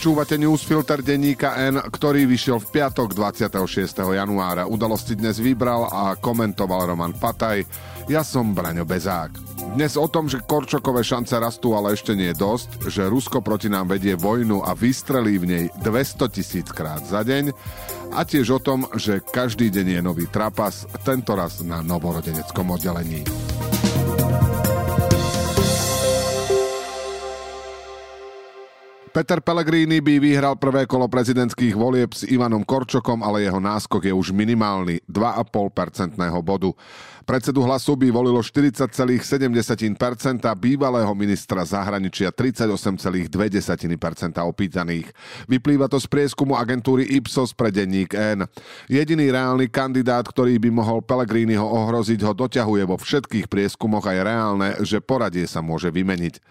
Počúvate newsfilter denníka N, ktorý vyšiel v piatok 26. januára. Udalosti dnes vybral a komentoval Roman Pataj. Ja som Braňo Bezák. Dnes o tom, že Korčokové šance rastú, ale ešte nie je dosť, že Rusko proti nám vedie vojnu a vystrelí v nej 200 tisíc krát za deň a tiež o tom, že každý deň je nový trapas, tentoraz na novorodeneckom oddelení. Peter Pellegrini by vyhral prvé kolo prezidentských volieb s Ivanom Korčokom, ale jeho náskok je už minimálny, 2,5% bodu. Predsedu hlasu by volilo 40,7% bývalého ministra zahraničia 38,2% opýtaných. Vyplýva to z prieskumu agentúry Ipsos pre denník N. Jediný reálny kandidát, ktorý by mohol Pellegriniho ohroziť, ho doťahuje vo všetkých prieskumoch a je reálne, že poradie sa môže vymeniť.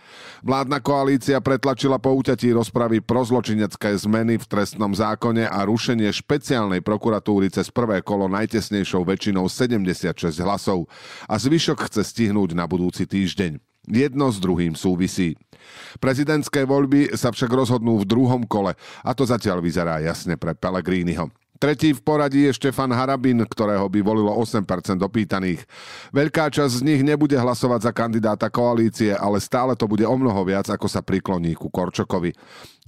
Vládna koalícia pretlačila po úťatí rozpravy prozločinecké zmeny v trestnom zákone a rušenie špeciálnej prokuratúry cez prvé kolo najtesnejšou väčšinou 76 hlasov hlasov a zvyšok chce stihnúť na budúci týždeň. Jedno s druhým súvisí. Prezidentské voľby sa však rozhodnú v druhom kole a to zatiaľ vyzerá jasne pre Pellegriniho. Tretí v poradí je Štefan Harabin, ktorého by volilo 8% opýtaných. Veľká časť z nich nebude hlasovať za kandidáta koalície, ale stále to bude o mnoho viac, ako sa prikloní ku Korčokovi.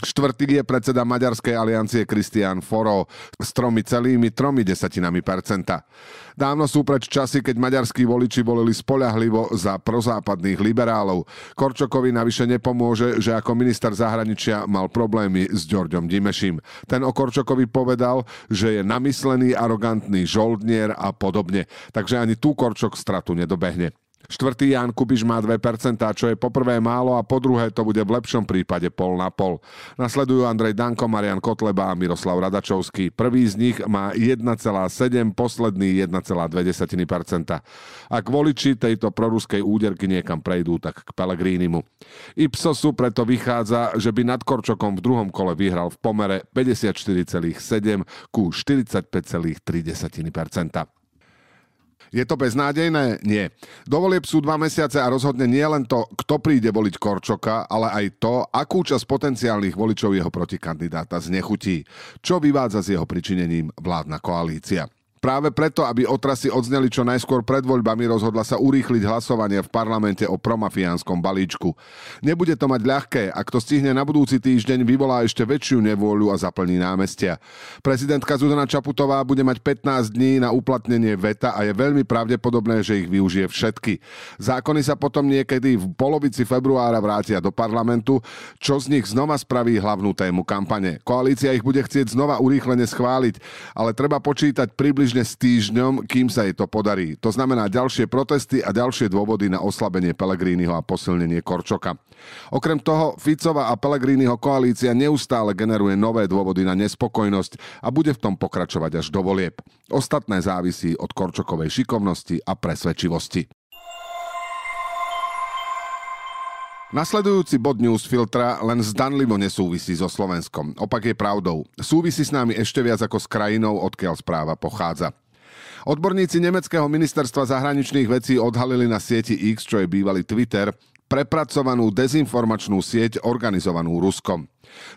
Štvrtý je predseda Maďarskej aliancie Kristián Foro s tromi celými tromi desatinami percenta. Dávno sú preč časy, keď maďarskí voliči volili spoľahlivo za prozápadných liberálov. Korčokovi navyše nepomôže, že ako minister zahraničia mal problémy s Ďorďom Dimešim. Ten o Korčokovi povedal, že je namyslený, arogantný žoldnier a podobne. Takže ani tu Korčok stratu nedobehne. Štvrtý Jan Kubiš má 2%, čo je poprvé málo a po druhé to bude v lepšom prípade pol na pol. Nasledujú Andrej Danko, Marian Kotleba a Miroslav Radačovský. Prvý z nich má 1,7, posledný 1,2%. Ak voliči tejto proruskej úderky niekam prejdú, tak k Pelegrínimu. Ipsosu preto vychádza, že by nad Korčokom v druhom kole vyhral v pomere 54,7 ku 45,3%. Je to beznádejné? Nie. Dovolieb sú dva mesiace a rozhodne nie len to, kto príde voliť Korčoka, ale aj to, akú časť potenciálnych voličov jeho protikandidáta znechutí, čo vyvádza s jeho pričinením vládna koalícia. Práve preto, aby otrasy odzneli čo najskôr pred voľbami, rozhodla sa urýchliť hlasovanie v parlamente o promafiánskom balíčku. Nebude to mať ľahké, ak to stihne na budúci týždeň, vyvolá ešte väčšiu nevôľu a zaplní námestia. Prezidentka Zuzana Čaputová bude mať 15 dní na uplatnenie veta a je veľmi pravdepodobné, že ich využije všetky. Zákony sa potom niekedy v polovici februára vrátia do parlamentu, čo z nich znova spraví hlavnú tému kampane. Koalícia ich bude chcieť znova urýchlene schváliť, ale treba počítať približne približne s týždňom, kým sa jej to podarí. To znamená ďalšie protesty a ďalšie dôvody na oslabenie Pelegrínyho a posilnenie Korčoka. Okrem toho, Ficova a Pelegrínyho koalícia neustále generuje nové dôvody na nespokojnosť a bude v tom pokračovať až do volieb. Ostatné závisí od Korčokovej šikovnosti a presvedčivosti. Nasledujúci bod Newsfiltra len zdanlivo nesúvisí so Slovenskom. Opak je pravdou. Súvisí s nami ešte viac ako s krajinou, odkiaľ správa pochádza. Odborníci nemeckého ministerstva zahraničných vecí odhalili na sieti X, čo je bývalý Twitter, prepracovanú dezinformačnú sieť organizovanú Ruskom.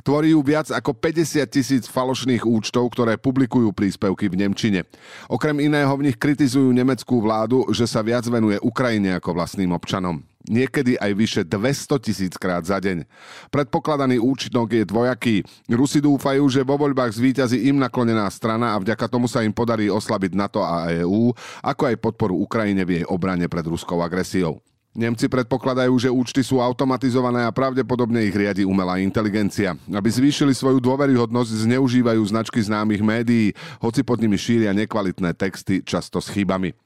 Tvorí ju viac ako 50 tisíc falošných účtov, ktoré publikujú príspevky v Nemčine. Okrem iného v nich kritizujú nemeckú vládu, že sa viac venuje Ukrajine ako vlastným občanom niekedy aj vyše 200 tisíc krát za deň. Predpokladaný účinok je dvojaký. Rusi dúfajú, že vo voľbách zvíťazí im naklonená strana a vďaka tomu sa im podarí oslabiť NATO a EÚ, ako aj podporu Ukrajine v jej obrane pred ruskou agresiou. Nemci predpokladajú, že účty sú automatizované a pravdepodobne ich riadi umelá inteligencia. Aby zvýšili svoju dôveryhodnosť, zneužívajú značky známych médií, hoci pod nimi šíria nekvalitné texty, často s chybami.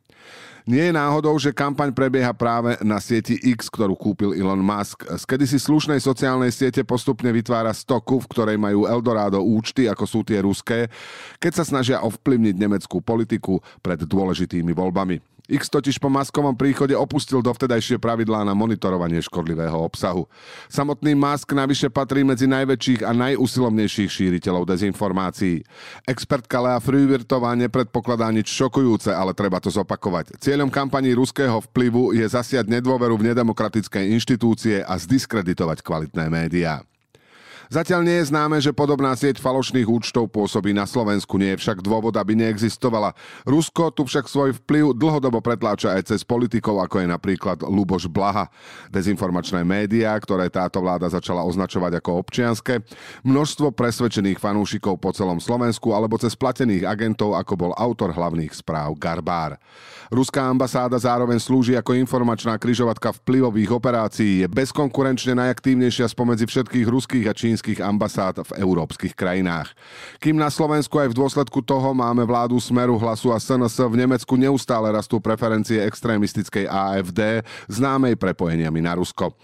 Nie je náhodou, že kampaň prebieha práve na sieti X, ktorú kúpil Elon Musk. Z kedysi slušnej sociálnej siete postupne vytvára stoku, v ktorej majú Eldorado účty, ako sú tie ruské, keď sa snažia ovplyvniť nemeckú politiku pred dôležitými voľbami. X totiž po maskovom príchode opustil dovtedajšie pravidlá na monitorovanie škodlivého obsahu. Samotný Musk navyše patrí medzi najväčších a najusilovnejších šíriteľov dezinformácií. Expertka Lea Frühwirtová nepredpokladá nič šokujúce, ale treba to zopakovať. Cieľom kampaní ruského vplyvu je zasiať nedôveru v nedemokratické inštitúcie a zdiskreditovať kvalitné médiá. Zatiaľ nie je známe, že podobná sieť falošných účtov pôsobí na Slovensku, nie je však dôvod, aby neexistovala. Rusko tu však svoj vplyv dlhodobo pretláča aj cez politikov, ako je napríklad Luboš Blaha. Dezinformačné médiá, ktoré táto vláda začala označovať ako občianske, množstvo presvedčených fanúšikov po celom Slovensku alebo cez platených agentov, ako bol autor hlavných správ Garbár. Ruská ambasáda zároveň slúži ako informačná kryžovatka vplyvových operácií, je bezkonkurenčne najaktívnejšia spomedzi všetkých ruských a čínskych ambasád v európskych krajinách. Kým na Slovensku aj v dôsledku toho máme vládu Smeru, Hlasu a SNS, v Nemecku neustále rastú preferencie extrémistickej AFD, známej prepojeniami na Rusko.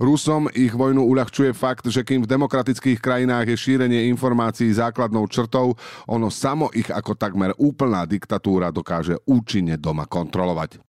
Rusom ich vojnu uľahčuje fakt, že kým v demokratických krajinách je šírenie informácií základnou črtou, ono samo ich ako takmer úplná diktatúra dokáže účinne doma kontrolovať.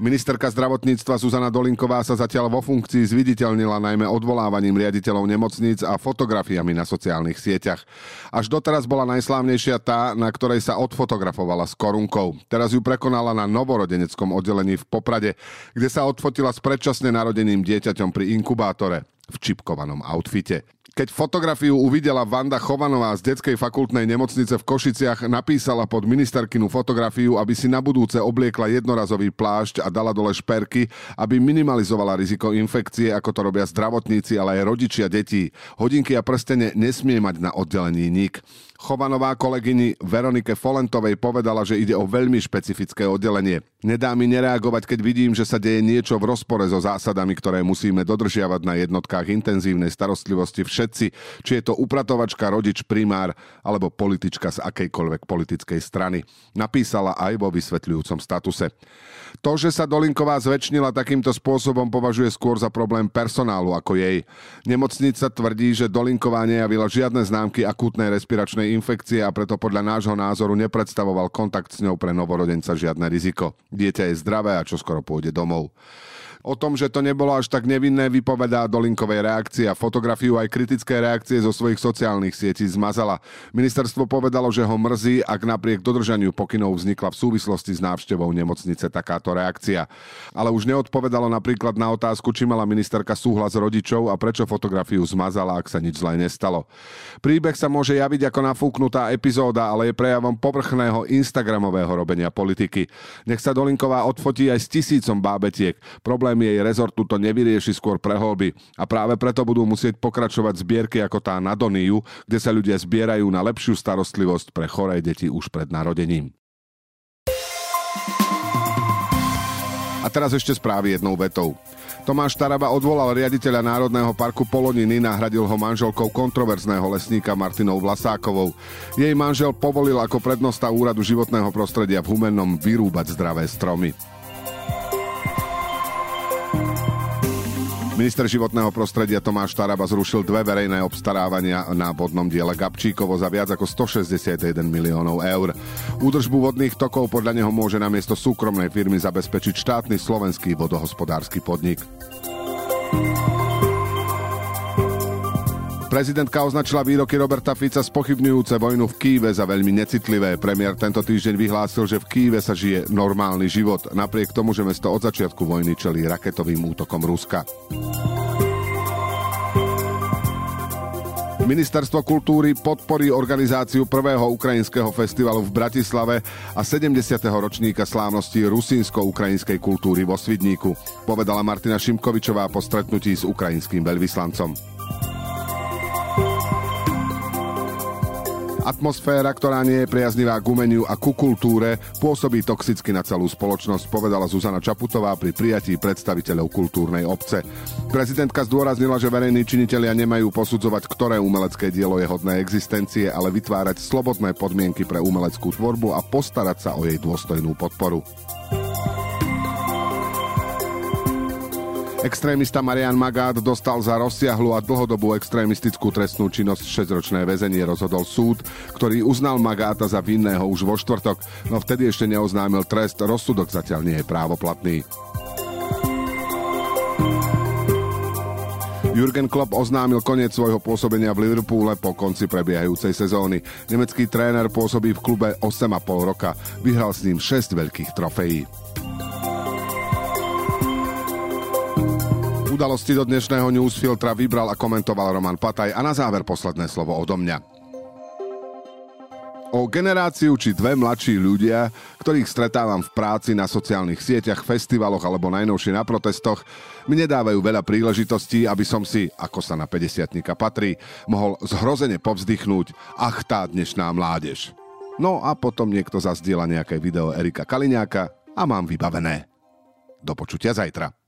Ministerka zdravotníctva Zuzana Dolinková sa zatiaľ vo funkcii zviditeľnila najmä odvolávaním riaditeľov nemocníc a fotografiami na sociálnych sieťach. Až doteraz bola najslávnejšia tá, na ktorej sa odfotografovala s korunkou. Teraz ju prekonala na novorodeneckom oddelení v Poprade, kde sa odfotila s predčasne narodeným dieťaťom pri inkubátore v čipkovanom outfite. Keď fotografiu uvidela Vanda Chovanová z detskej fakultnej nemocnice v Košiciach, napísala pod ministerkinu fotografiu, aby si na budúce obliekla jednorazový plášť a dala dole šperky, aby minimalizovala riziko infekcie, ako to robia zdravotníci, ale aj rodičia detí. Hodinky a prstene nesmie mať na oddelení nik. Chovanová kolegyni Veronike Folentovej povedala, že ide o veľmi špecifické oddelenie. Nedá mi nereagovať, keď vidím, že sa deje niečo v rozpore so zásadami, ktoré musíme dodržiavať na jednotkách intenzívnej starostlivosti všetci, či je to upratovačka, rodič, primár alebo politička z akejkoľvek politickej strany. Napísala aj vo vysvetľujúcom statuse. To, že sa Dolinková zväčšnila takýmto spôsobom, považuje skôr za problém personálu ako jej. Nemocnica tvrdí, že Dolinková nejavila žiadne známky akútnej respiračnej infekcie a preto podľa nášho názoru nepredstavoval kontakt s ňou pre novorodenca žiadne riziko. Dieťa je zdravé a čoskoro pôjde domov. O tom, že to nebolo až tak nevinné, vypovedá Dolinkovej reakcie a fotografiu aj kritické reakcie zo svojich sociálnych sietí zmazala. Ministerstvo povedalo, že ho mrzí, ak napriek dodržaniu pokynov vznikla v súvislosti s návštevou nemocnice takáto reakcia. Ale už neodpovedalo napríklad na otázku, či mala ministerka súhlas rodičov a prečo fotografiu zmazala, ak sa nič zlé nestalo. Príbeh sa môže javiť ako nafúknutá epizóda, ale je prejavom povrchného Instagramového robenia politiky. Nech sa Dolinková odfotí aj s tisícom bábetiek. Problém problém jej rezortu to nevyrieši skôr preholby a práve preto budú musieť pokračovať zbierky ako tá na Doniu, kde sa ľudia zbierajú na lepšiu starostlivosť pre choré deti už pred narodením. A teraz ešte správy jednou vetou. Tomáš Taraba odvolal riaditeľa Národného parku Poloniny, nahradil ho manželkou kontroverzného lesníka Martinou Vlasákovou. Jej manžel povolil ako prednosta Úradu životného prostredia v Humennom vyrúbať zdravé stromy. Minister životného prostredia Tomáš Taraba zrušil dve verejné obstarávania na vodnom diele Gabčíkovo za viac ako 161 miliónov eur. Údržbu vodných tokov podľa neho môže na miesto súkromnej firmy zabezpečiť štátny slovenský vodohospodársky podnik. Prezidentka označila výroky Roberta Fica spochybňujúce vojnu v Kýve za veľmi necitlivé. Premiér tento týždeň vyhlásil, že v Kýve sa žije normálny život, napriek tomu, že mesto od začiatku vojny čelí raketovým útokom Ruska. Ministerstvo kultúry podporí organizáciu prvého ukrajinského festivalu v Bratislave a 70. ročníka slávnosti rusínsko-ukrajinskej kultúry vo Svidníku, povedala Martina Šimkovičová po stretnutí s ukrajinským veľvyslancom. Atmosféra, ktorá nie je priaznivá k umeniu a ku kultúre, pôsobí toxicky na celú spoločnosť, povedala Zuzana Čaputová pri prijatí predstaviteľov kultúrnej obce. Prezidentka zdôraznila, že verejní činitelia nemajú posudzovať, ktoré umelecké dielo je hodné existencie, ale vytvárať slobodné podmienky pre umeleckú tvorbu a postarať sa o jej dôstojnú podporu. Extrémista Marian Magát dostal za rozsiahlu a dlhodobú extrémistickú trestnú činnosť 6-ročné väzenie rozhodol súd, ktorý uznal Magáta za vinného už vo štvrtok, no vtedy ešte neoznámil trest, rozsudok zatiaľ nie je právoplatný. Jurgen Klopp oznámil koniec svojho pôsobenia v Liverpoole po konci prebiehajúcej sezóny. Nemecký tréner pôsobí v klube 8,5 roka. Vyhral s ním 6 veľkých trofejí. Udalosti do dnešného newsfiltra vybral a komentoval Roman Pataj a na záver posledné slovo odo mňa. O generáciu či dve mladší ľudia, ktorých stretávam v práci na sociálnych sieťach, festivaloch alebo najnovšie na protestoch, mi nedávajú veľa príležitostí, aby som si, ako sa na 50 patrí, mohol zhrozene povzdychnúť, ach tá dnešná mládež. No a potom niekto zazdiela nejaké video Erika Kaliňáka a mám vybavené. Do počutia zajtra.